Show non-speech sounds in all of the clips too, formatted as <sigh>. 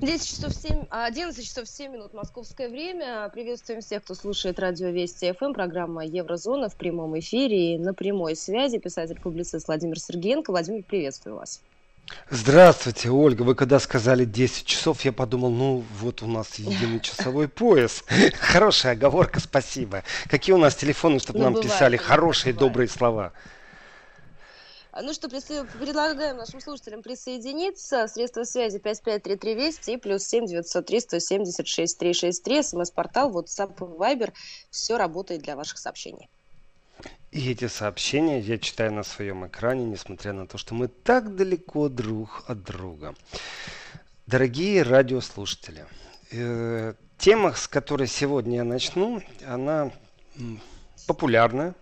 10 часов 7, 11 часов 7 минут московское время. Приветствуем всех, кто слушает радио Вести ФМ, программа Еврозона в прямом эфире и на прямой связи. Писатель-публицист Владимир Сергеенко. Владимир, приветствую вас. Здравствуйте, Ольга. Вы когда сказали 10 часов, я подумал, ну вот у нас единый часовой <laughs> пояс. Хорошая оговорка, спасибо. Какие у нас телефоны, чтобы ну, нам бывает, писали хорошие, бывает. добрые слова? А, ну что, предлагаем нашим слушателям присоединиться. Средства связи 553320 и плюс 7 903 176 363. СМС-портал, WhatsApp Viber. Все работает для ваших сообщений. И эти сообщения я читаю на своем экране, несмотря на то, что мы так далеко друг от друга. Дорогие радиослушатели, э, тема, с которой сегодня я начну, она популярная.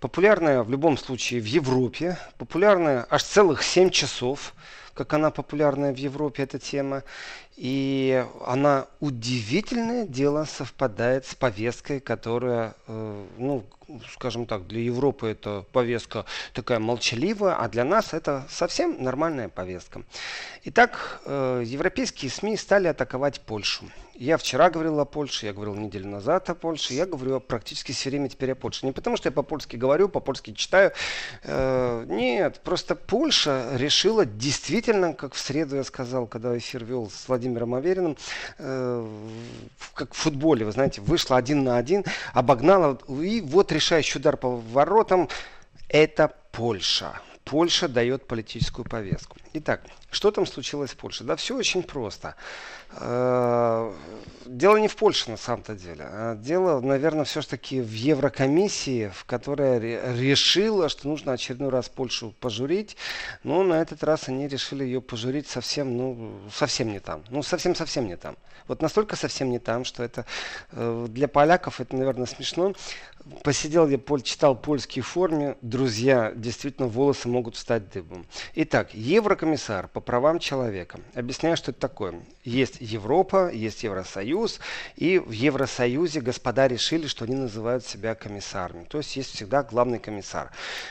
Популярная в любом случае в Европе, популярная аж целых 7 часов, как она популярная в Европе, эта тема. И она удивительное дело совпадает с повесткой, которая, э, ну, скажем так, для Европы это повестка такая молчаливая, а для нас это совсем нормальная повестка. Итак, э, европейские СМИ стали атаковать Польшу. Я вчера говорил о Польше, я говорил неделю назад о Польше, я говорю практически все время теперь о Польше. Не потому, что я по-польски говорю, по-польски читаю. Э, нет, просто Польша решила действительно, как в среду я сказал, когда эфир вел с Владимиром Авериным, э, как в футболе, вы знаете, вышла один на один, обогнала, и вот решающий удар по воротам, это Польша. Польша дает политическую повестку. Итак, что там случилось в Польше? Да все очень просто. Э, дело не в Польше на самом-то деле. А дело, наверное, все-таки в Еврокомиссии, в которой решила, что нужно очередной раз Польшу пожурить. Но на этот раз они решили ее пожурить совсем, ну, совсем не там. Ну, совсем-совсем не там. Вот настолько совсем не там, что это э, для поляков это, наверное, смешно. Посидел я, читал польские форме. Друзья, действительно, волосы могут встать дыбом. Итак, Еврокомиссар по правам человека. Объясняю, что это такое. Есть Европа, есть Евросоюз, и в Евросоюзе господа решили, что они называют себя комиссарами. То есть есть всегда главный комиссар.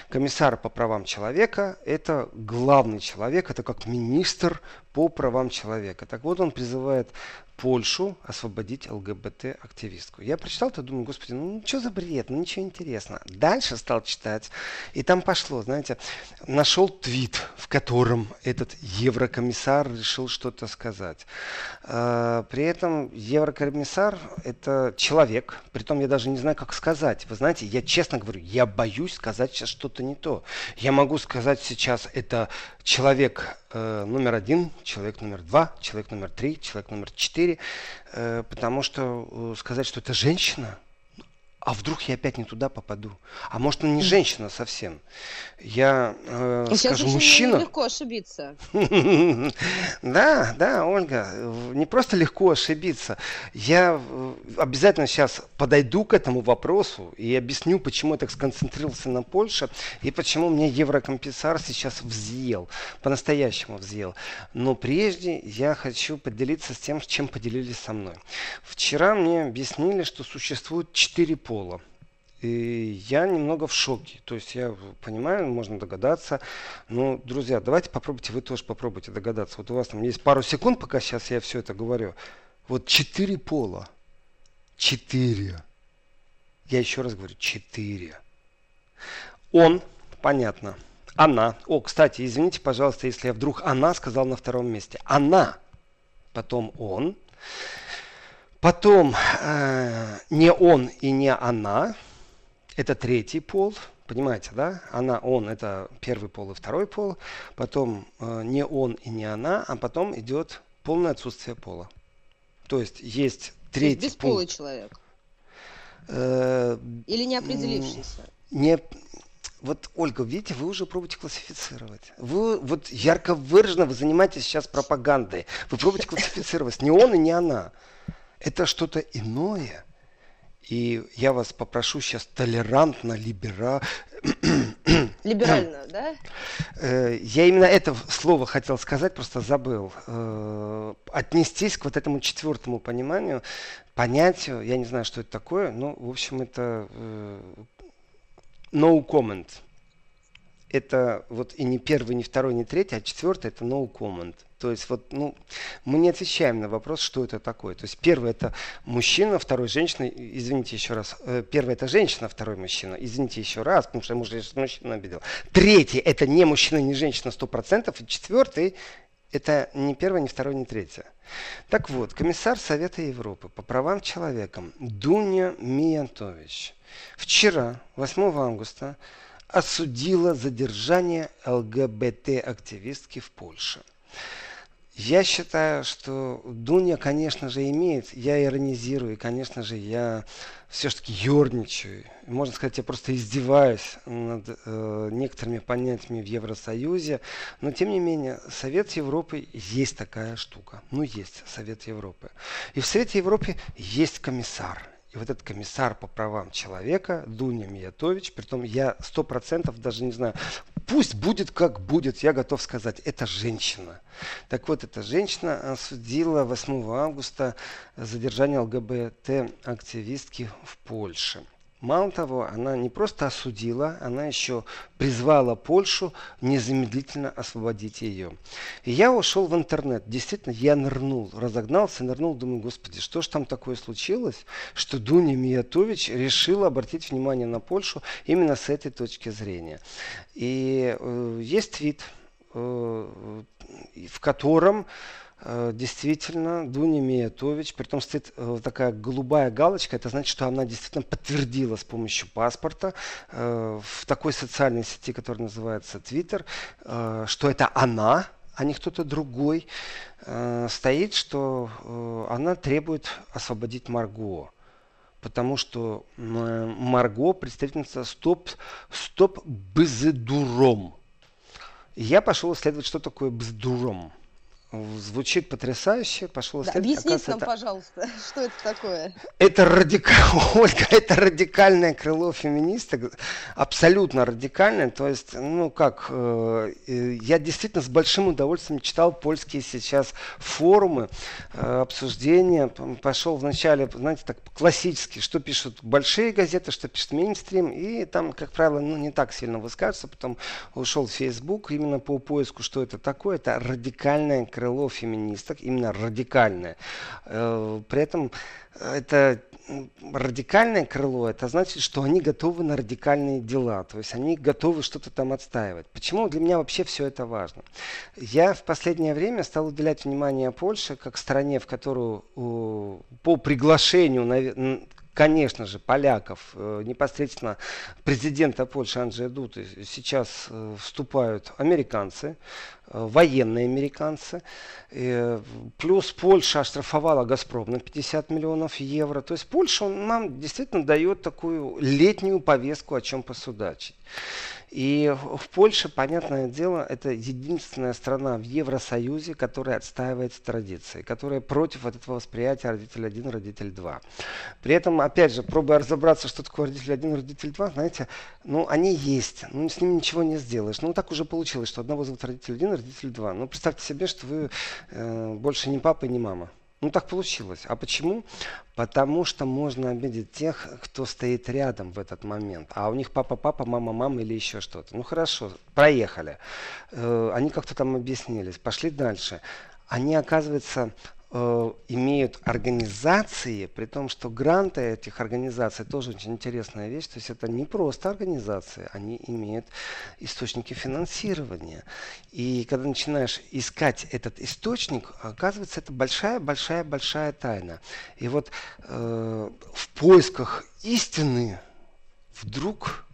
Комиссар по правам человека – это главный человек, это как министр по правам человека. Так вот, он призывает Польшу освободить ЛГБТ-активистку. Я прочитал это, думаю, господи, ну что за бред, ну ничего интересного. Дальше стал читать, и там пошло, знаете, нашел твит, в котором этот еврокомиссар решил что-то сказать. А, при этом еврокомиссар это человек, при том я даже не знаю, как сказать. Вы знаете, я честно говорю, я боюсь сказать сейчас что-то не то. Я могу сказать сейчас, это человек э, номер один, человек номер два, человек номер три, человек номер четыре, э, потому что э, сказать, что это женщина, а вдруг я опять не туда попаду? А может, он не женщина совсем? Я, э, Сейчас скажу, мужчина... легко ошибиться. <laughs> Да, да, Ольга, не просто легко ошибиться. Я обязательно сейчас подойду к этому вопросу и объясню, почему я так сконцентрировался на Польше и почему мне еврокомпенсар сейчас взъел, по-настоящему взъел. Но прежде я хочу поделиться с тем, чем поделились со мной. Вчера мне объяснили, что существует четыре пола. И я немного в шоке. То есть я понимаю, можно догадаться. Но, друзья, давайте попробуйте, вы тоже попробуйте догадаться. Вот у вас там есть пару секунд, пока сейчас я все это говорю. Вот четыре пола. Четыре. Я еще раз говорю, четыре. Он, понятно. Она. О, кстати, извините, пожалуйста, если я вдруг она сказал на втором месте. Она. Потом он. Потом э, не он и не она, это третий пол, понимаете, да? Она, он, это первый пол и второй пол. Потом э, не он и не она, а потом идет полное отсутствие пола. То есть есть третий есть бесполый пол. человек. Э, Или не определившийся. Не, вот, Ольга, видите, вы уже пробуете классифицировать. Вы вот ярко выраженно, вы занимаетесь сейчас пропагандой. Вы пробуете классифицировать. Не он и не она. Это что-то иное. И я вас попрошу сейчас толерантно, либера... <coughs> Либерально, да? Э, я именно это слово хотел сказать, просто забыл. Э, отнестись к вот этому четвертому пониманию, понятию, я не знаю, что это такое, но, в общем, это э, no comment. Это вот и не первый, не второй, не третий, а четвертый это no comment. То есть вот, ну, мы не отвечаем на вопрос, что это такое. То есть первый это мужчина, второй женщина, извините еще раз. Э, первый это женщина, второй мужчина, извините еще раз, потому что я мужа мужчину обидел. Третий это не мужчина, не женщина сто процентов. И четвертый это не первое, не второе, не третье. Так вот, комиссар Совета Европы по правам человека Дуня Миянтович вчера, 8 августа, осудила задержание ЛГБТ-активистки в Польше. Я считаю, что Дуня, конечно же, имеет, я иронизирую, и, конечно же, я все-таки ерничаю. Можно сказать, я просто издеваюсь над э, некоторыми понятиями в Евросоюзе. Но, тем не менее, Совет Европы есть такая штука. Ну, есть Совет Европы. И в Совете Европы есть комиссар. И вот этот комиссар по правам человека, Дуня Миятович, притом я сто процентов даже не знаю, пусть будет как будет, я готов сказать, это женщина. Так вот, эта женщина осудила 8 августа задержание ЛГБТ-активистки в Польше. Мало того, она не просто осудила, она еще призвала Польшу незамедлительно освободить ее. И я ушел в интернет. Действительно, я нырнул, разогнался, нырнул, думаю, господи, что же там такое случилось, что Дуня Миятович решила обратить внимание на Польшу именно с этой точки зрения. И э, есть твит, э, в котором действительно, Дуня Миятович, при том стоит э, такая голубая галочка, это значит, что она действительно подтвердила с помощью паспорта э, в такой социальной сети, которая называется Twitter, что это она, а не кто-то другой, стоит, что она требует освободить Марго потому что Марго представительница стоп, стоп бздуром. Я пошел исследовать, что такое бздуром. Звучит потрясающе. Пошел да, Объясните нам, это... пожалуйста, <laughs> что это такое? Это радикал... <laughs> Ольга, это радикальное крыло феминисток. Абсолютно радикальное. То есть, ну как, э, я действительно с большим удовольствием читал польские сейчас форумы, э, обсуждения. Пошел вначале, знаете, так классически, что пишут большие газеты, что пишет мейнстрим. И там, как правило, ну не так сильно высказываются. Потом ушел в Facebook именно по поиску, что это такое. Это радикальное крыло феминисток, именно радикальное. Э, при этом это радикальное крыло, это значит, что они готовы на радикальные дела, то есть они готовы что-то там отстаивать. Почему для меня вообще все это важно? Я в последнее время стал уделять внимание Польше как стране, в которую по приглашению конечно же, поляков, э, непосредственно президента Польши Анджея Дуты, сейчас э, вступают американцы, э, военные американцы. Плюс Польша оштрафовала «Газпром» на 50 миллионов евро. То есть Польша нам действительно дает такую летнюю повестку, о чем посудачить. И в Польше, понятное дело, это единственная страна в Евросоюзе, которая отстаивает традиции, которая против этого восприятия родитель 1, родитель 2. При этом, опять же, пробуя разобраться, что такое родитель 1, родитель 2, знаете, ну, они есть, ну, с ними ничего не сделаешь. Ну, так уже получилось, что одного зовут родитель 1, родитель 2. Ну, представьте себе, что вы э, больше не папа и не мама. Ну так получилось. А почему? Потому что можно обидеть тех, кто стоит рядом в этот момент. А у них папа-папа, мама-мама или еще что-то. Ну хорошо, проехали. Э, они как-то там объяснились. Пошли дальше. Они, оказывается, Э, имеют организации, при том, что гранты этих организаций тоже очень интересная вещь. То есть это не просто организации, они имеют источники финансирования. И когда начинаешь искать этот источник, оказывается, это большая-большая-большая тайна. И вот э, в поисках истины вдруг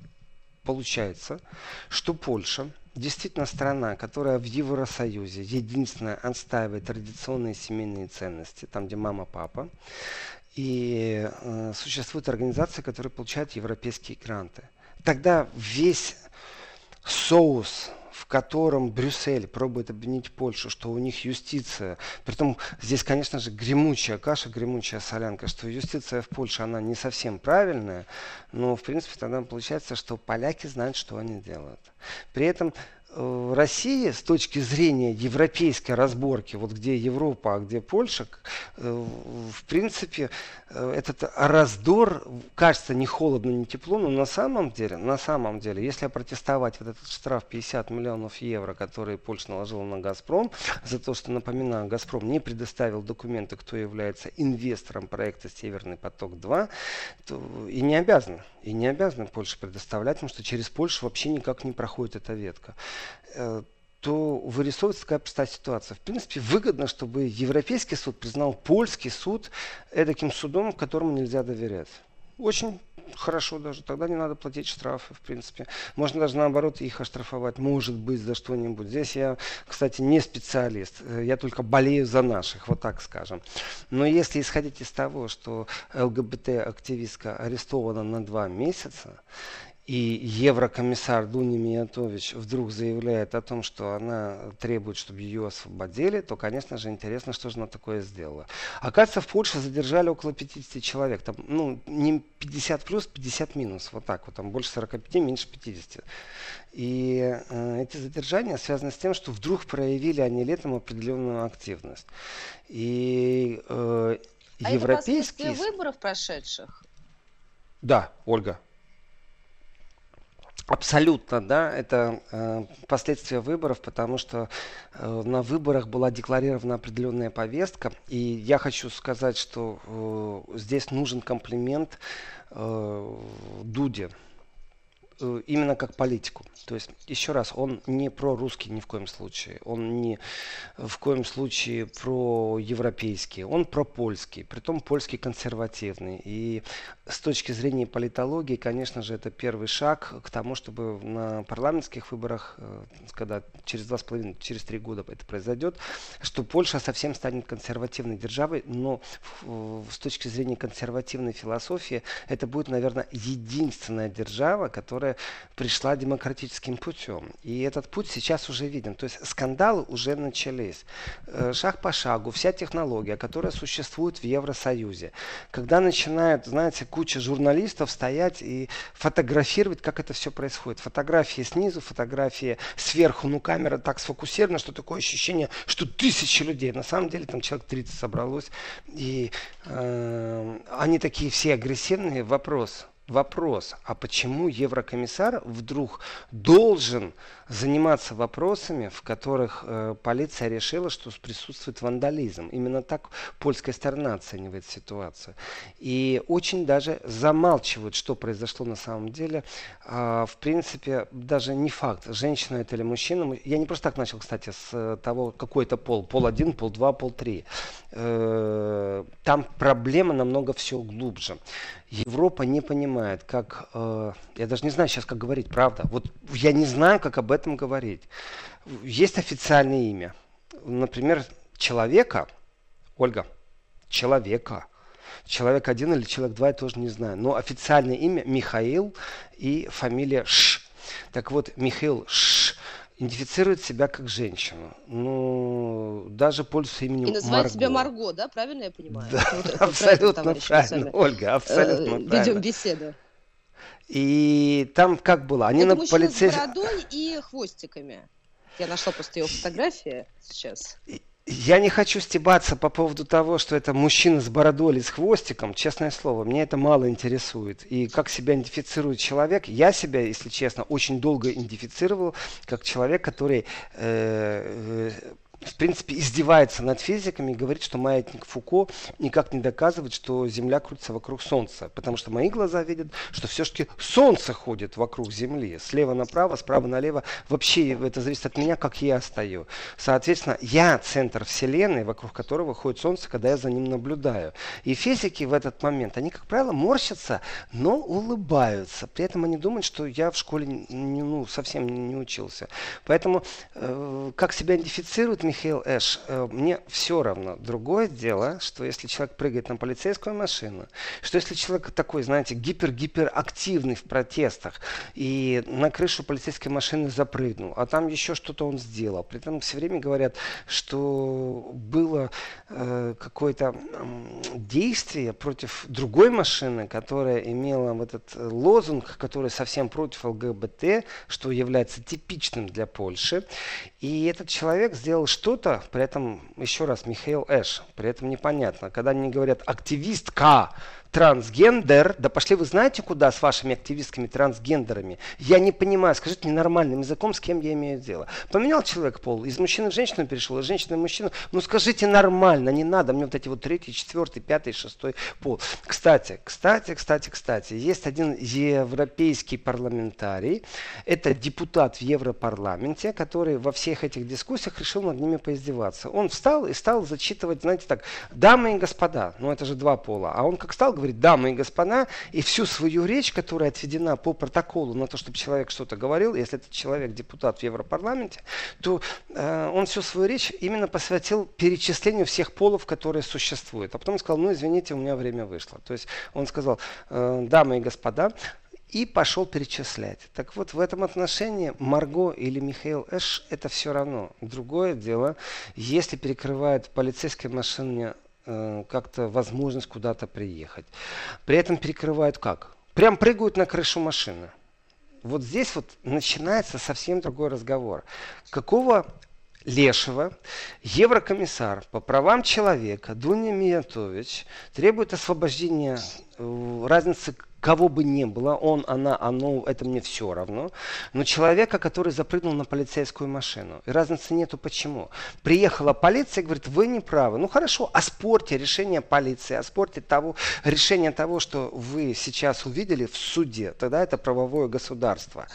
получается, что Польша – действительно страна, которая в Евросоюзе единственная отстаивает традиционные семейные ценности, там, где мама, папа. И э, существуют организации, которые получают европейские гранты. Тогда весь соус в котором Брюссель пробует обвинить Польшу, что у них юстиция, притом здесь, конечно же, гремучая каша, гремучая солянка, что юстиция в Польше, она не совсем правильная, но, в принципе, тогда получается, что поляки знают, что они делают. При этом э, России с точки зрения европейской разборки, вот где Европа, а где Польша, э, в принципе, э, этот раздор кажется не холодно, не тепло, но на самом деле, на самом деле, если опротестовать вот этот штраф 50 миллионов евро, который Польша наложила на Газпром, за то, что, напоминаю, Газпром не предоставил документы, кто является инвестором проекта Северный поток-2, то и не обязан, и не обязан Польша предоставлять, потому что через Польшу вообще никак не проходит эта ветка то вырисовывается такая простая ситуация. В принципе, выгодно, чтобы Европейский суд признал польский суд таким судом, которому нельзя доверять. Очень хорошо даже. Тогда не надо платить штрафы, в принципе. Можно даже наоборот их оштрафовать, может быть, за что-нибудь. Здесь я, кстати, не специалист. Я только болею за наших, вот так скажем. Но если исходить из того, что ЛГБТ-активистка арестована на два месяца, и еврокомиссар Дуня Миятович вдруг заявляет о том, что она требует, чтобы ее освободили, то, конечно же, интересно, что же она такое сделала. Оказывается, в Польше задержали около 50 человек. Там, ну, не 50 плюс, 50 минус. Вот так вот. Там больше 45, меньше 50. И э, эти задержания связаны с тем, что вдруг проявили они летом определенную активность. И э, а европейские... это выборов прошедших? Да, Ольга. Абсолютно, да, это э, последствия выборов, потому что э, на выборах была декларирована определенная повестка, и я хочу сказать, что э, здесь нужен комплимент э, Дуде, именно как политику. То есть, еще раз, он не про русский ни в коем случае, он не в коем случае про европейский, он про польский, притом польский консервативный. И с точки зрения политологии, конечно же, это первый шаг к тому, чтобы на парламентских выборах, э, когда через два с половиной, через три года это произойдет, что Польша совсем станет консервативной державой, но с точки зрения консервативной философии это будет, наверное, единственная держава, которая которая пришла демократическим путем. И этот путь сейчас уже виден. То есть скандалы уже начались. Э, шаг по шагу, вся технология, которая существует в Евросоюзе. Когда начинает, знаете, куча журналистов стоять и фотографировать, как это все происходит. Фотографии снизу, фотографии сверху, ну камера так сфокусирована, что такое ощущение, что тысячи людей. На самом деле там человек 30 собралось. И э, они такие все агрессивные. Вопрос, вопрос, а почему еврокомиссар вдруг должен заниматься вопросами, в которых э, полиция решила, что присутствует вандализм. Именно так польская сторона оценивает ситуацию. И очень даже замалчивают, что произошло на самом деле. А, в принципе, даже не факт, женщина это или мужчина. Я не просто так начал, кстати, с э, того, какой это пол. Пол один, пол два, пол три. Э, там проблема намного все глубже. Европа не понимает, как, э, я даже не знаю сейчас, как говорить, правда. Вот я не знаю, как об этом говорить. Есть официальное имя. Например, человека, Ольга, человека. Человек один или человек два, я тоже не знаю. Но официальное имя Михаил и фамилия Ш. Так вот, Михаил Ш идентифицирует себя как женщину. Ну, даже пользуется именем И называет Марго. себя Марго, да? Правильно я понимаю? Да, вот, абсолютно правильно, Ольга, абсолютно э, правильно. Ведем беседу. И там как было? Они Это на полицейском... с бородой и хвостиками. Я нашла просто его фотографии сейчас. Я не хочу стебаться по поводу того, что это мужчина с бородой или с хвостиком. Честное слово, мне это мало интересует. И как себя идентифицирует человек, я себя, если честно, очень долго идентифицировал как человек, который э, э, в принципе, издевается над физиками и говорит, что маятник Фуко никак не доказывает, что Земля крутится вокруг Солнца. Потому что мои глаза видят, что все-таки Солнце ходит вокруг Земли. Слева направо, справа налево. Вообще это зависит от меня, как я стою. Соответственно, я центр Вселенной, вокруг которого ходит Солнце, когда я за ним наблюдаю. И физики в этот момент, они, как правило, морщатся, но улыбаются. При этом они думают, что я в школе ну, совсем не учился. Поэтому, э, как себя идентифицируют, Михаил Эш, э, мне все равно. Другое дело, что если человек прыгает на полицейскую машину, что если человек такой, знаете, гипер-гиперактивный в протестах и на крышу полицейской машины запрыгнул, а там еще что-то он сделал. При этом все время говорят, что было э, какое-то э, действие против другой машины, которая имела вот этот лозунг, который совсем против ЛГБТ, что является типичным для Польши. И этот человек сделал что-то, при этом, еще раз, Михаил Эш, при этом непонятно. Когда они говорят «активистка», трансгендер, да пошли вы знаете куда с вашими активистками трансгендерами? Я не понимаю, скажите мне нормальным языком, с кем я имею дело. Поменял человек пол, из мужчины в женщину перешел, из женщины в мужчину. Ну скажите нормально, не надо мне вот эти вот третий, четвертый, пятый, шестой пол. Кстати, кстати, кстати, кстати, есть один европейский парламентарий, это депутат в Европарламенте, который во всех этих дискуссиях решил над ними поиздеваться. Он встал и стал зачитывать, знаете так, дамы и господа, ну это же два пола, а он как стал говорить, говорит, дамы и господа, и всю свою речь, которая отведена по протоколу на то, чтобы человек что-то говорил, если этот человек депутат в Европарламенте, то э, он всю свою речь именно посвятил перечислению всех полов, которые существуют. А потом сказал, ну извините, у меня время вышло. То есть он сказал, э, дамы и господа, и пошел перечислять. Так вот, в этом отношении Марго или Михаил Эш это все равно. Другое дело, если перекрывает полицейская машина Э, как-то возможность куда-то приехать. При этом перекрывают как? Прям прыгают на крышу машины. Вот здесь вот начинается совсем другой разговор. Какого лешего еврокомиссар по правам человека Дуня Миятович требует освобождения э, разницы кого бы ни было, он, она, оно, это мне все равно, но человека, который запрыгнул на полицейскую машину. И разницы нету почему. Приехала полиция и говорит, вы не правы. Ну хорошо, оспорьте решение полиции, оспорьте того, решение того, что вы сейчас увидели в суде. Тогда это правовое государство.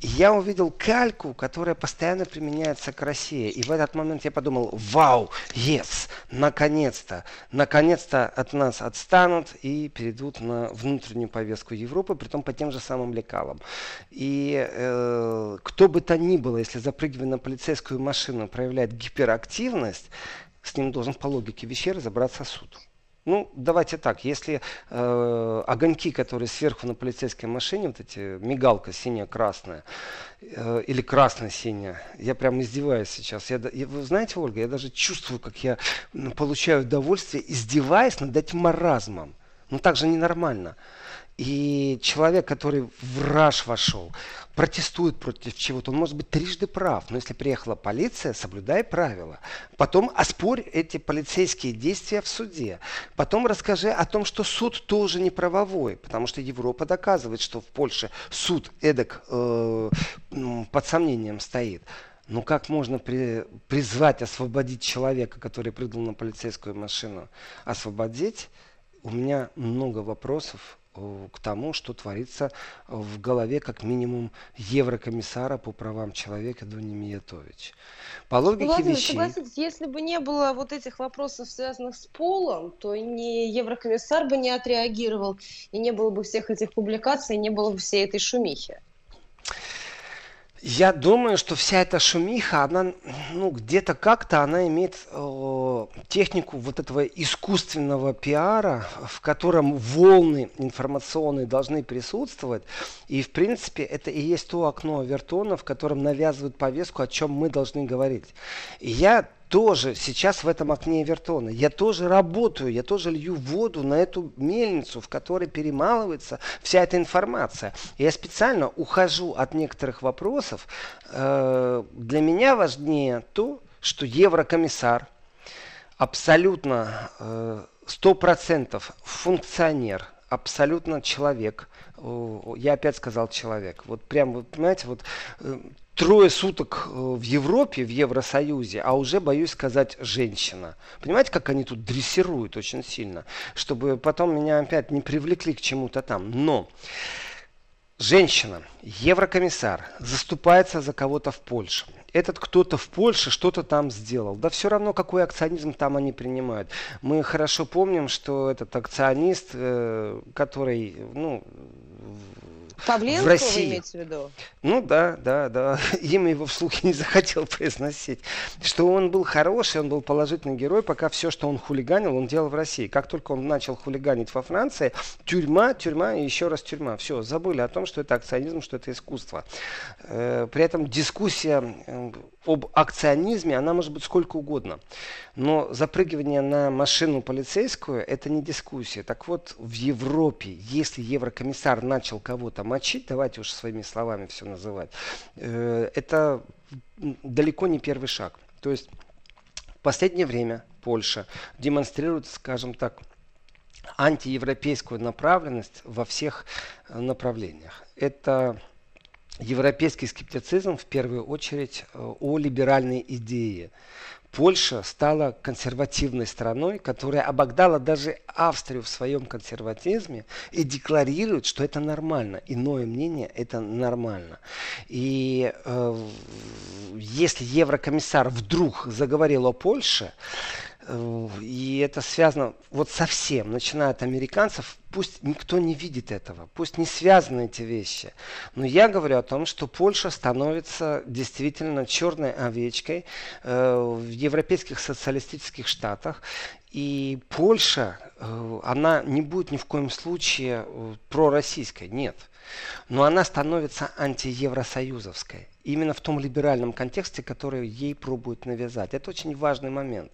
И я увидел кальку, которая постоянно применяется к России. И в этот момент я подумал, вау, yes, наконец-то, наконец-то от нас отстанут и перейдут на внутреннюю повестку Европы, при том по тем же самым лекалам. И э, кто бы то ни было, если запрыгивая на полицейскую машину проявляет гиперактивность, с ним должен по логике вещей разобраться суд. Ну, давайте так, если э, огоньки, которые сверху на полицейской машине, вот эти мигалка синяя-красная э, или красно-синяя, я прям издеваюсь сейчас. Я, я, вы знаете, Ольга, я даже чувствую, как я получаю удовольствие, издеваясь над этим маразмом. Ну, так же ненормально. И человек, который в раж вошел, протестует против чего-то, он может быть трижды прав. Но если приехала полиция, соблюдай правила. Потом оспорь эти полицейские действия в суде. Потом расскажи о том, что суд тоже не правовой, потому что Европа доказывает, что в Польше суд эдак э, под сомнением стоит. Ну как можно при, призвать освободить человека, который прыгнул на полицейскую машину? Освободить? У меня много вопросов к тому, что творится в голове как минимум еврокомиссара по правам человека Дуни Миятович. По логике Владимир, вещей... согласитесь, если бы не было вот этих вопросов, связанных с полом, то не еврокомиссар бы не отреагировал, и не было бы всех этих публикаций, и не было бы всей этой шумихи. Я думаю, что вся эта шумиха, она, ну, где-то как-то она имеет э, технику вот этого искусственного пиара, в котором волны информационные должны присутствовать. И, в принципе, это и есть то окно Авертона, в котором навязывают повестку, о чем мы должны говорить. И я тоже сейчас в этом окне Эвертона. Я тоже работаю, я тоже лью воду на эту мельницу, в которой перемалывается вся эта информация. Я специально ухожу от некоторых вопросов. Э, для меня важнее то, что еврокомиссар абсолютно э, сто процентов функционер, абсолютно человек. Я опять сказал человек. Вот прям, вы понимаете, вот э, трое суток э, в Европе, в Евросоюзе, а уже, боюсь сказать, женщина. Понимаете, как они тут дрессируют очень сильно, чтобы потом меня опять не привлекли к чему-то там. Но женщина, еврокомиссар, заступается за кого-то в Польше. Этот кто-то в Польше что-то там сделал. Да все равно, какой акционизм там они принимают. Мы хорошо помним, что этот акционист, э, который, ну, Павленко в России. вы имеете в виду? Ну да, да, да. <laughs> Имя его вслух не захотел произносить. Что он был хороший, он был положительный герой, пока все, что он хулиганил, он делал в России. Как только он начал хулиганить во Франции, тюрьма, тюрьма и еще раз тюрьма. Все, забыли о том, что это акционизм, что это искусство. Э, при этом дискуссия э, об акционизме, она может быть сколько угодно. Но запрыгивание на машину полицейскую – это не дискуссия. Так вот, в Европе, если еврокомиссар начал кого-то мочить, давайте уж своими словами все называть, э, это далеко не первый шаг. То есть в последнее время Польша демонстрирует, скажем так, антиевропейскую направленность во всех э, направлениях. Это европейский скептицизм в первую очередь э, о либеральной идее. Польша стала консервативной страной, которая обогнала даже Австрию в своем консерватизме и декларирует, что это нормально. Иное мнение это нормально. И э, если еврокомиссар вдруг заговорил о Польше, и это связано вот совсем, начиная от американцев, пусть никто не видит этого, пусть не связаны эти вещи. Но я говорю о том, что Польша становится действительно черной овечкой э, в европейских социалистических штатах. И Польша, э, она не будет ни в коем случае э, пророссийской, нет. Но она становится антиевросоюзовской именно в том либеральном контексте, который ей пробуют навязать. Это очень важный момент.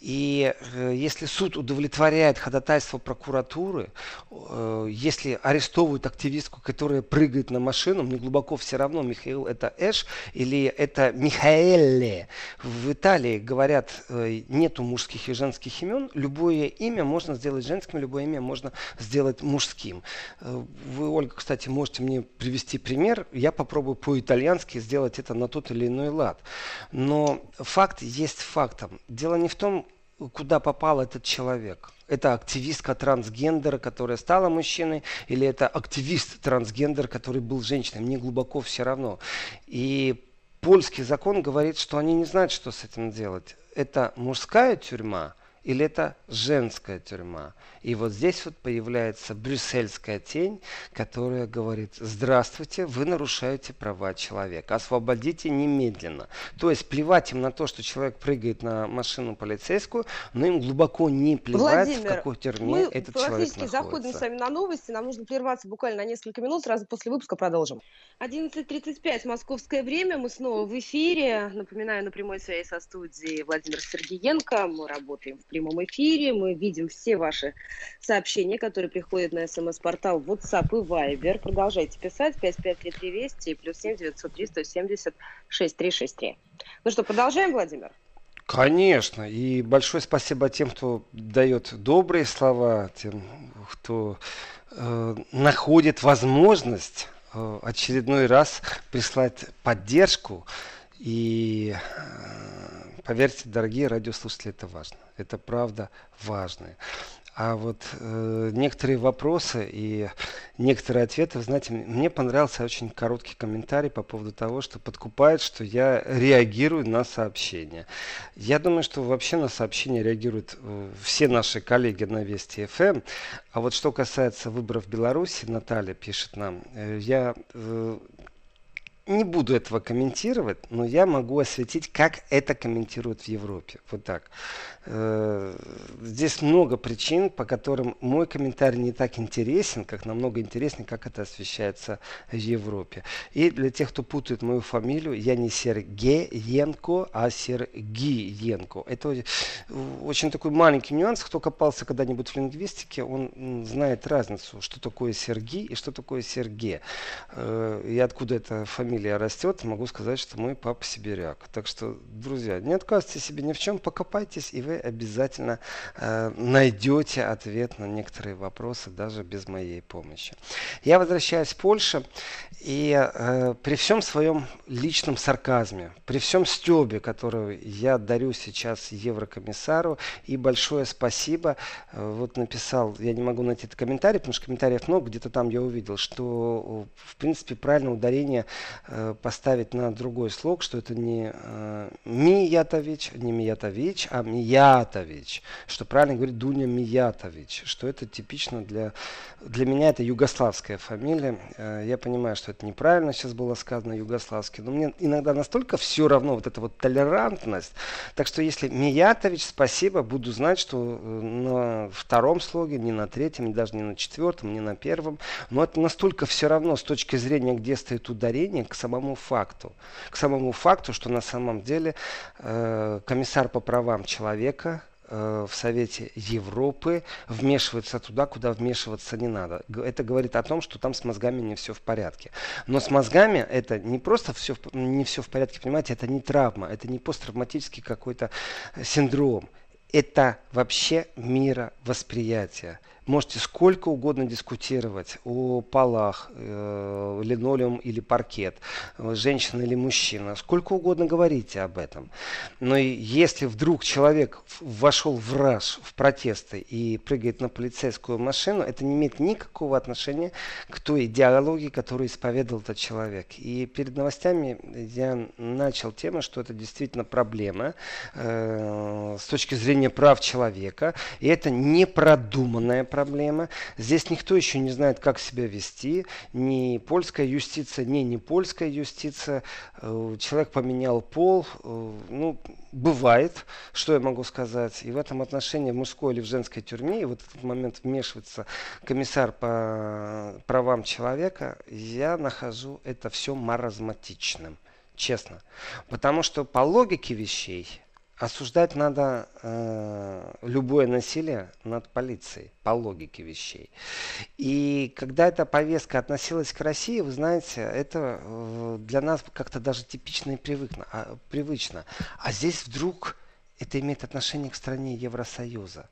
И э, если суд удовлетворяет ходатайство прокуратуры, э, если арестовывают активистку, которая прыгает на машину, мне глубоко все равно, Михаил это Эш или это Михаэле. В Италии говорят, э, нету мужских и женских имен, любое имя можно сделать женским, любое имя можно сделать мужским. Э, вы, Ольга, кстати, можете мне привести пример. Я попробую по-итальянски сделать это на тот или иной лад. Но факт есть фактом. Дело не в том, куда попал этот человек. Это активистка трансгендера, которая стала мужчиной, или это активист трансгендер, который был женщиной. Мне глубоко все равно. И польский закон говорит, что они не знают, что с этим делать. Это мужская тюрьма или это женская тюрьма. И вот здесь вот появляется брюссельская тень, которая говорит, здравствуйте, вы нарушаете права человека, освободите немедленно. То есть плевать им на то, что человек прыгает на машину полицейскую, но им глубоко не плевать, Владимир, в какой тюрьме мы этот человек находится. заходим с вами на новости, нам нужно прерваться буквально на несколько минут, сразу после выпуска продолжим. 11.35 московское время, мы снова в эфире. Напоминаю, на прямой связи со студией Владимир Сергеенко. Мы работаем в прямом эфире, мы видим все ваши сообщения, которые приходят на смс-портал WhatsApp и Viber. Продолжайте писать 553320 и плюс 7 903 170 6363. Ну что, продолжаем, Владимир? Конечно. И большое спасибо тем, кто дает добрые слова, тем, кто э, находит возможность э, очередной раз прислать поддержку. И э, поверьте, дорогие радиослушатели, это важно. Это правда важно. А вот э, некоторые вопросы и некоторые ответы, знаете, мне понравился очень короткий комментарий по поводу того, что подкупает, что я реагирую на сообщения. Я думаю, что вообще на сообщения реагируют э, все наши коллеги на Вести ФМ. Эм. А вот что касается выборов в Беларуси, Наталья пишет нам, э, я э, не буду этого комментировать, но я могу осветить, как это комментируют в Европе. Вот так. Э, здесь много причин, по которым мой комментарий не так интересен, как намного интереснее, как это освещается в Европе. И для тех, кто путает мою фамилию, я не Сергеенко, а Сергиенко. Это очень такой маленький нюанс. Кто копался когда-нибудь в лингвистике, он знает разницу, что такое Сергей и что такое Серге. Э, и откуда эта фамилия растет, могу сказать, что мой папа сибиряк. Так что, друзья, не отказывайте себе ни в чем, покопайтесь, и вы обязательно э, найдете ответ на некоторые вопросы, даже без моей помощи. Я возвращаюсь в Польшу, и э, при всем своем личном сарказме, при всем стебе, который я дарю сейчас еврокомиссару, и большое спасибо, э, вот написал, я не могу найти этот комментарий, потому что комментариев много, где-то там я увидел, что, в принципе, правильное ударение поставить на другой слог, что это не э, Миятович, не Миятович, а Миятович, что правильно говорит Дуня Миятович, что это типично для, для меня это югославская фамилия. Э, я понимаю, что это неправильно сейчас было сказано югославский, но мне иногда настолько все равно вот эта вот толерантность. Так что если Миятович, спасибо, буду знать, что э, на втором слоге, не на третьем, даже не на четвертом, не на первом, но это настолько все равно с точки зрения, где стоит ударение, к самому факту. К самому факту, что на самом деле э, комиссар по правам человека э, в Совете Европы вмешивается туда, куда вмешиваться не надо. Это говорит о том, что там с мозгами не все в порядке. Но с мозгами это не просто все, не все в порядке, понимаете, это не травма, это не посттравматический какой-то синдром. Это вообще мировосприятие. Можете сколько угодно дискутировать о полах, э, линолеум или паркет, женщина или мужчина. Сколько угодно говорите об этом. Но если вдруг человек вошел в раж, в протесты и прыгает на полицейскую машину, это не имеет никакого отношения к той идеологии, которую исповедовал этот человек. И перед новостями я начал тему, что это действительно проблема э, с точки зрения прав человека. И это непродуманная проблема. Здесь никто еще не знает, как себя вести. Ни польская юстиция, ни не польская юстиция. Э, человек поменял пол. Э, ну, бывает, что я могу сказать. И в этом отношении в мужской или в женской тюрьме, и вот в этот момент вмешивается комиссар по правам человека, я нахожу это все маразматичным. Честно. Потому что по логике вещей осуждать надо э, любое насилие над полицией по логике вещей. И когда эта повестка относилась к России, вы знаете, это э, для нас как-то даже типично и привычно. А, привычно. а здесь вдруг это имеет отношение к стране Евросоюза.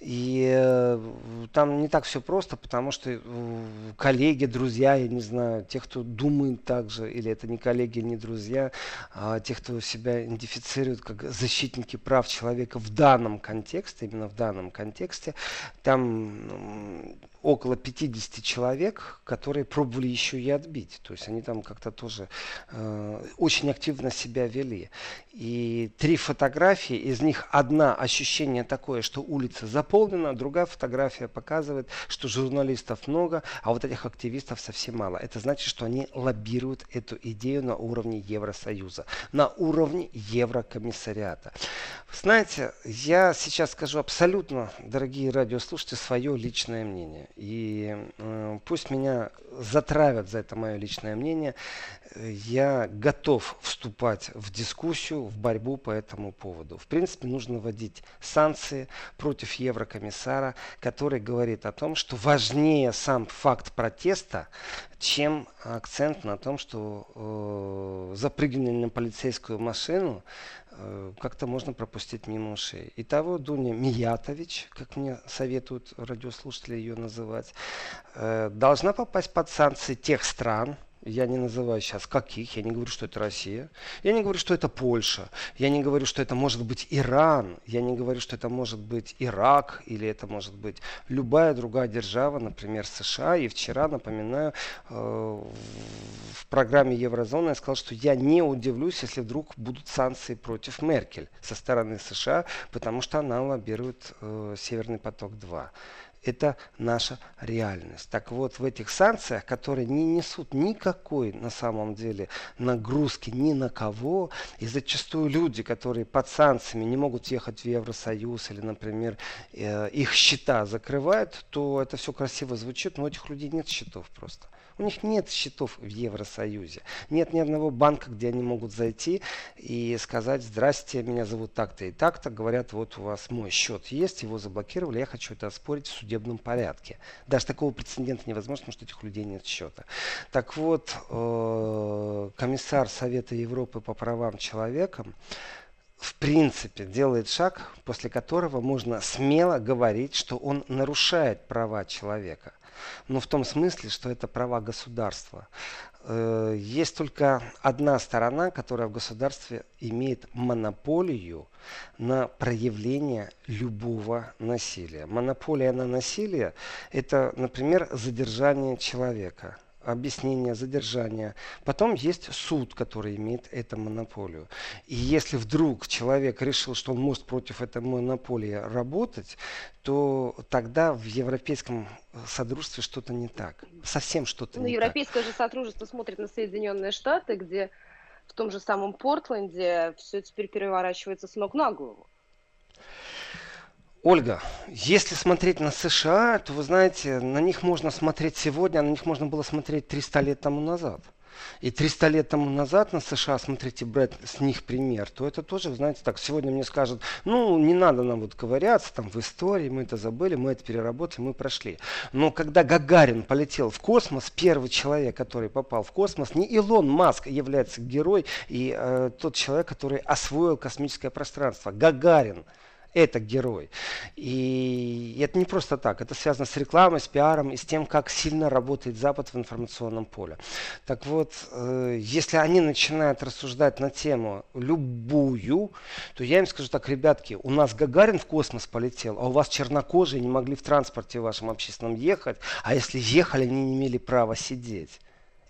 И э, там не так все просто, потому что э, коллеги, друзья, я не знаю, те, кто думают так же, или это не коллеги, не друзья, а те, кто себя идентифицирует как защитники прав человека в данном контексте, именно в данном контексте, там около 50 человек, которые пробовали еще и отбить. То есть они там как-то тоже э, очень активно себя вели. И три фотографии, из них одна ощущение такое, что улица заполнена, другая фотография показывает, что журналистов много, а вот этих активистов совсем мало. Это значит, что они лоббируют эту идею на уровне Евросоюза, на уровне Еврокомиссариата. Знаете, я сейчас скажу абсолютно, дорогие радиослушатели, свое личное мнение. И э, пусть меня затравят за это мое личное мнение. Я готов вступать в дискуссию, в борьбу по этому поводу. В принципе, нужно вводить санкции против еврокомиссара, который говорит о том, что важнее сам факт протеста, чем акцент на том, что э, запрыгивание на полицейскую машину Э, как-то можно пропустить мимо ушей. Итого Дуня Миятович, как мне советуют радиослушатели ее называть, э, должна попасть под санкции тех стран, я не называю сейчас каких, я не говорю, что это Россия, я не говорю, что это Польша, я не говорю, что это может быть Иран, я не говорю, что это может быть Ирак или это может быть любая другая держава, например, США. И вчера, напоминаю, э, в программе Еврозоны я сказал, что я не удивлюсь, если вдруг будут санкции против Меркель со стороны США, потому что она лоббирует э, Северный поток-2 это наша реальность. Так вот, в этих санкциях, которые не несут никакой на самом деле нагрузки ни на кого, и зачастую люди, которые под санкциями не могут ехать в Евросоюз или, например, э, их счета закрывают, то это все красиво звучит, но у этих людей нет счетов просто. У них нет счетов в Евросоюзе. Нет ни одного банка, где они могут зайти и сказать, здрасте, меня зовут так-то и так-то. Говорят, вот у вас мой счет есть, его заблокировали, я хочу это оспорить в судебном порядке. Даже такого прецедента невозможно, потому что этих людей нет счета. Так вот, э, комиссар Совета Европы по правам человека в принципе делает шаг, после которого можно смело говорить, что он нарушает права человека но в том смысле, что это права государства. Э, есть только одна сторона, которая в государстве имеет монополию на проявление любого насилия. Монополия на насилие – это, например, задержание человека – объяснение, задержание. Потом есть суд, который имеет эту монополию. И если вдруг человек решил, что он может против этой монополии работать, то тогда в европейском содружестве что-то не так. Совсем что-то ну, не европейское так. же сотрудничество смотрит на Соединенные Штаты, где в том же самом Портленде все теперь переворачивается с ног на голову. Ольга, если смотреть на США, то вы знаете, на них можно смотреть сегодня, а на них можно было смотреть 300 лет тому назад. И 300 лет тому назад на США, смотрите, брать с них пример, то это тоже, знаете, так, сегодня мне скажут, ну, не надо нам вот ковыряться там в истории, мы это забыли, мы это переработали, мы прошли. Но когда Гагарин полетел в космос, первый человек, который попал в космос, не Илон Маск является герой и э, тот человек, который освоил космическое пространство. Гагарин это герой. И это не просто так. Это связано с рекламой, с пиаром и с тем, как сильно работает Запад в информационном поле. Так вот, э, если они начинают рассуждать на тему любую, то я им скажу так, ребятки, у нас Гагарин в космос полетел, а у вас чернокожие не могли в транспорте вашем общественном ехать, а если ехали, они не имели права сидеть.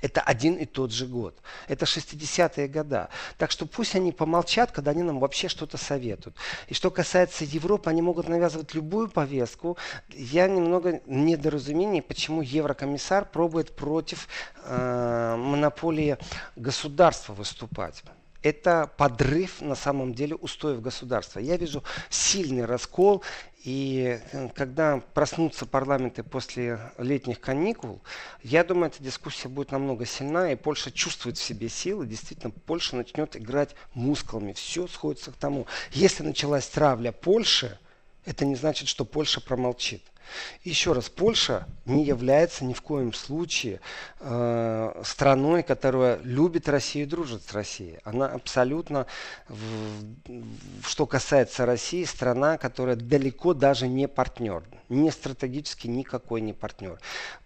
Это один и тот же год. Это 60-е года. Так что пусть они помолчат, когда они нам вообще что-то советуют. И что касается Европы, они могут навязывать любую повестку. Я немного недоразумений, почему еврокомиссар пробует против э, монополии государства выступать это подрыв на самом деле устоев государства. Я вижу сильный раскол, и э, когда проснутся парламенты после летних каникул, я думаю, эта дискуссия будет намного сильна, и Польша чувствует в себе силы, действительно, Польша начнет играть мускулами. Все сходится к тому. Если началась травля Польши, это не значит, что Польша промолчит. Еще раз, Польша не является ни в коем случае э, страной, которая любит Россию и дружит с Россией. Она абсолютно, в, в, что касается России, страна, которая далеко даже не партнер, не стратегически никакой не партнер.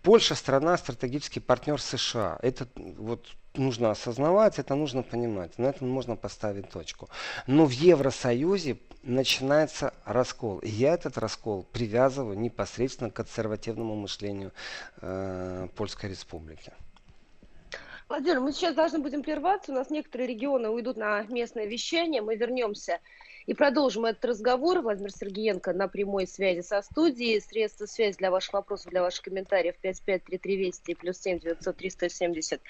Польша страна стратегический партнер США. Это вот нужно осознавать, это нужно понимать. На этом можно поставить точку. Но в Евросоюзе начинается раскол. И я этот раскол привязываю непосредственно к консервативному мышлению э, Польской Республики. Владимир, мы сейчас должны будем прерваться. У нас некоторые регионы уйдут на местное вещание. Мы вернемся и продолжим этот разговор. Владимир Сергеенко на прямой связи со студией. Средства связи для ваших вопросов, для ваших комментариев 5533 Вести плюс 7 900 370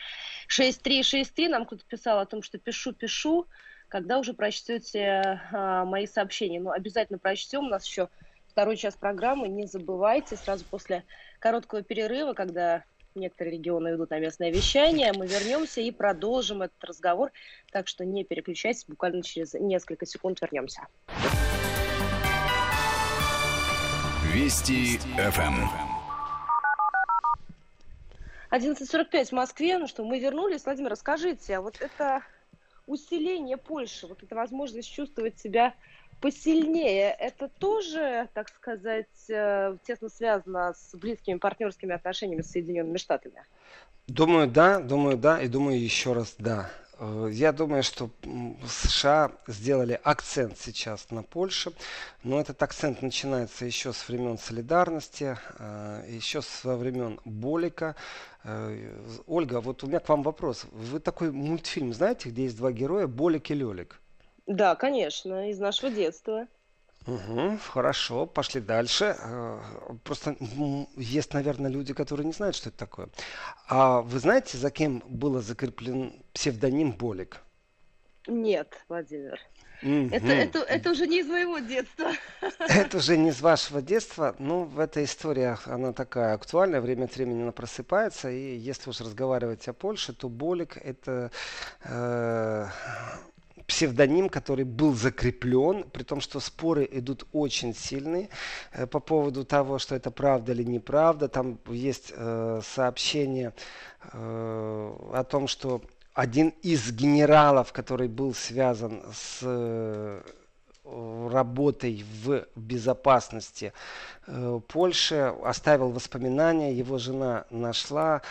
6363. Нам кто-то писал о том, что пишу, пишу когда уже прочтете а, мои сообщения. Ну, обязательно прочтем. У нас еще второй час программы. Не забывайте, сразу после короткого перерыва, когда некоторые регионы идут на местное вещание, мы вернемся и продолжим этот разговор. Так что не переключайтесь, буквально через несколько секунд вернемся. Вести ФМ. 11.45 в Москве. Ну что, мы вернулись. Владимир, расскажите, а вот это усиление Польши, вот эта возможность чувствовать себя посильнее, это тоже, так сказать, э, тесно связано с близкими партнерскими отношениями с Соединенными Штатами? Думаю, да, думаю, да, и думаю еще раз, да. Э, я думаю, что США сделали акцент сейчас на Польше, но этот акцент начинается еще с времен солидарности, э, еще со времен Болика. Ольга, вот у меня к вам вопрос. Вы такой мультфильм знаете, где есть два героя, Болик и Лелик? Да, конечно, из нашего детства. Угу, хорошо, пошли дальше. Просто есть, наверное, люди, которые не знают, что это такое. А вы знаете, за кем было закреплен псевдоним Болик? Нет, Владимир. Mm-hmm. Это, это, это уже не из моего детства. Это уже не из вашего детства. Ну, в этой истории она такая актуальная. Время от времени она просыпается. И если уж разговаривать о Польше, то Болик это э, псевдоним, который был закреплен, при том, что споры идут очень сильные э, по поводу того, что это правда или неправда. Там есть э, сообщение э, о том, что один из генералов, который был связан с э, работой в безопасности Польши, оставил воспоминания, его жена нашла,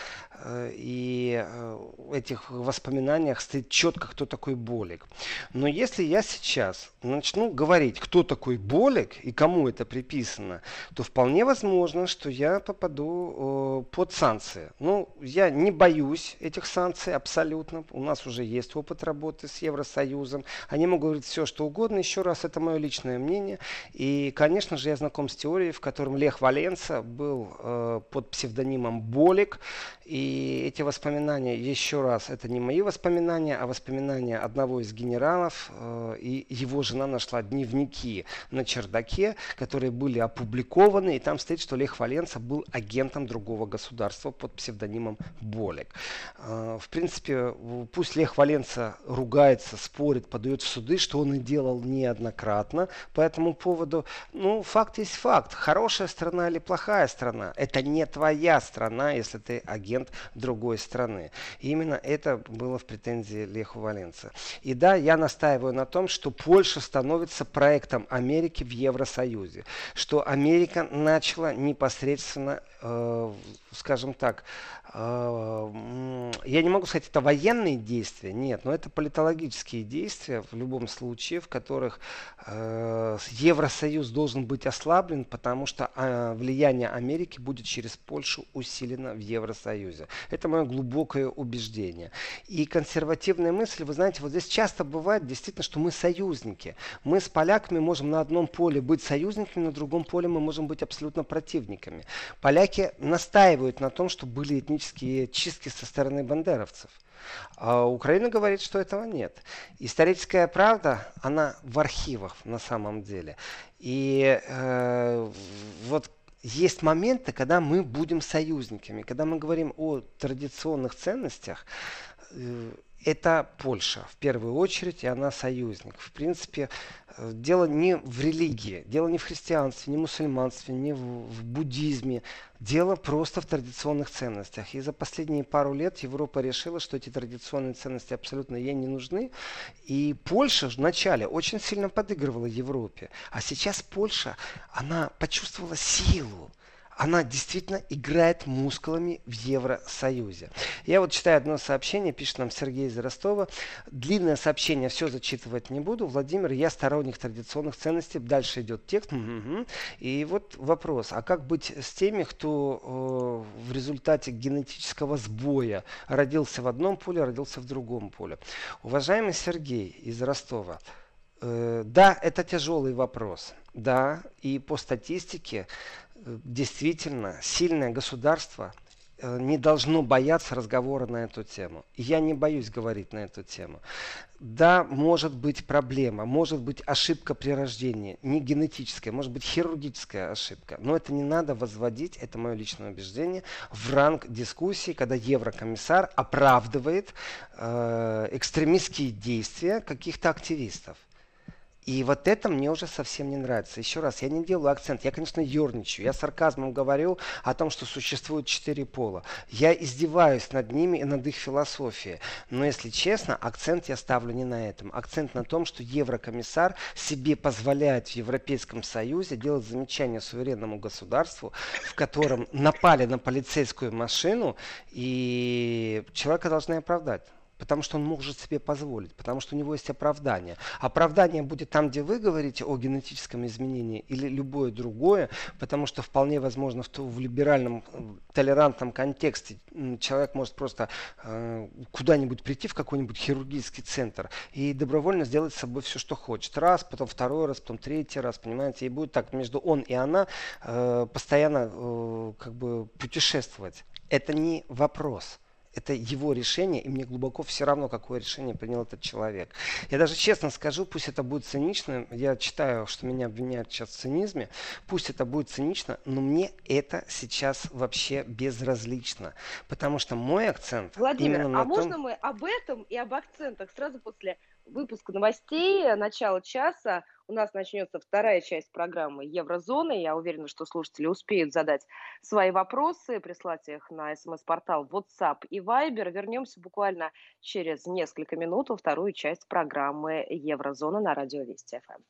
э, и э, в этих воспоминаниях стоит четко, кто такой Болик. Но если я сейчас начну говорить, кто такой Болик и кому это приписано, то вполне возможно, что я попаду под санкции. Ну, я не боюсь этих санкций абсолютно. У нас уже есть опыт работы с Евросоюзом. Они могут говорить все, что угодно. Еще раз, это мое личное мнение. И, конечно же, я знаком с теорией, в котором Лех Валенца был э, под псевдонимом Болик. И эти воспоминания, еще раз, это не мои воспоминания, а воспоминания одного из генералов. Э, и его жена нашла дневники на чердаке, которые были опубликованы. И там стоит, что Лех Валенца был агентом другого государства под псевдонимом Болик. Э, в принципе, пусть Лех Валенца ругается, спорит, подает в суды, что он и делал неоднократно по этому поводу. Ну, факт есть факт. Хорошая страна или плохая страна, это не твоя страна, если ты агент другой страны. И именно это было в претензии Леху Валенца. И да, я настаиваю на том, что Польша становится проектом Америки в Евросоюзе, что Америка начала непосредственно, э, скажем так, э, я не могу сказать, это военные действия, нет, но это политологические действия в любом случае, в которых э, Евросоюз должен быть ослаблен, потому что э, влияние Америки будет через Польшу усилено в Евросоюзе. Это мое глубокое убеждение. И консервативная мысль, вы знаете, вот здесь часто бывает действительно, что мы союзники. Мы с поляками можем на одном поле быть союзниками, на другом поле мы можем быть абсолютно противниками. Поляки настаивают на том, что были этнические чистки со стороны бандеровцев. А Украина говорит, что этого нет. Историческая правда, она в архивах на самом деле. И э, вот есть моменты, когда мы будем союзниками. Когда мы говорим о традиционных ценностях, э, это Польша в первую очередь, и она союзник. В принципе, э, дело не в религии, дело не в христианстве, не в мусульманстве, не в, в буддизме. Дело просто в традиционных ценностях. И за последние пару лет Европа решила, что эти традиционные ценности абсолютно ей не нужны. И Польша вначале очень сильно подыгрывала Европе. А сейчас Польша, она почувствовала силу она действительно играет мускулами в Евросоюзе. Я вот читаю одно сообщение, пишет нам Сергей из Ростова. Длинное сообщение, все зачитывать не буду. Владимир, я сторонник традиционных ценностей. Дальше идет текст. Угу. И вот вопрос, а как быть с теми, кто э, в результате генетического сбоя родился в одном поле, родился в другом поле? Уважаемый Сергей из Ростова, э, да, это тяжелый вопрос. Да, и по статистике действительно сильное государство э, не должно бояться разговора на эту тему. я не боюсь говорить на эту тему. Да, может быть проблема, может быть ошибка при рождении, не генетическая, может быть хирургическая ошибка. Но это не надо возводить, это мое личное убеждение, в ранг дискуссии, когда еврокомиссар оправдывает э, экстремистские действия каких-то активистов. И вот это мне уже совсем не нравится. Еще раз, я не делаю акцент. Я, конечно, ерничаю. Я сарказмом говорю о том, что существует четыре пола. Я издеваюсь над ними и над их философией. Но, если честно, акцент я ставлю не на этом. Акцент на том, что еврокомиссар себе позволяет в Европейском Союзе делать замечания суверенному государству, в котором напали на полицейскую машину, и человека должны оправдать. Потому что он может себе позволить, потому что у него есть оправдание. Оправдание будет там, где вы говорите о генетическом изменении или любое другое, потому что вполне возможно в, в либеральном толерантном контексте человек может просто э, куда-нибудь прийти в какой-нибудь хирургический центр и добровольно сделать с собой все, что хочет. Раз, потом второй раз, потом третий раз, понимаете, и будет так между он и она э, постоянно э, как бы путешествовать. Это не вопрос это его решение, и мне глубоко все равно, какое решение принял этот человек. Я даже честно скажу, пусть это будет цинично, я читаю, что меня обвиняют сейчас в цинизме, пусть это будет цинично, но мне это сейчас вообще безразлично, потому что мой акцент Владимир, именно на а том... можно мы об этом и об акцентах сразу после выпуска новостей, начала часа, у нас начнется вторая часть программы Еврозоны. Я уверена, что слушатели успеют задать свои вопросы, прислать их на смс-портал WhatsApp и Viber. Вернемся буквально через несколько минут во вторую часть программы Еврозона на радио Вести ФМ.